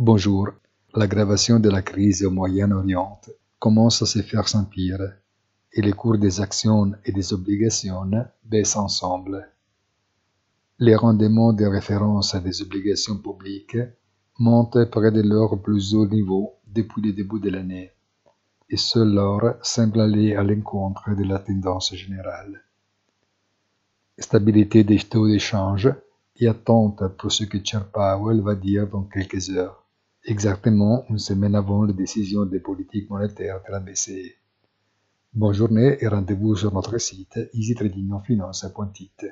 Bonjour. L'aggravation de la crise au Moyen-Orient commence à se faire sentir et les cours des actions et des obligations baissent ensemble. Les rendements de référence des obligations publiques montent près de leur plus haut niveau depuis le début de l'année, et cela semble aller à l'encontre de la tendance générale. Stabilité des taux d'échange et attente pour ce que Chair Powell va dire dans quelques heures, exactement une semaine avant la décision de politique monétaire de la BCE. Bonne journée et rendez-vous sur notre site easytradingfinance.it.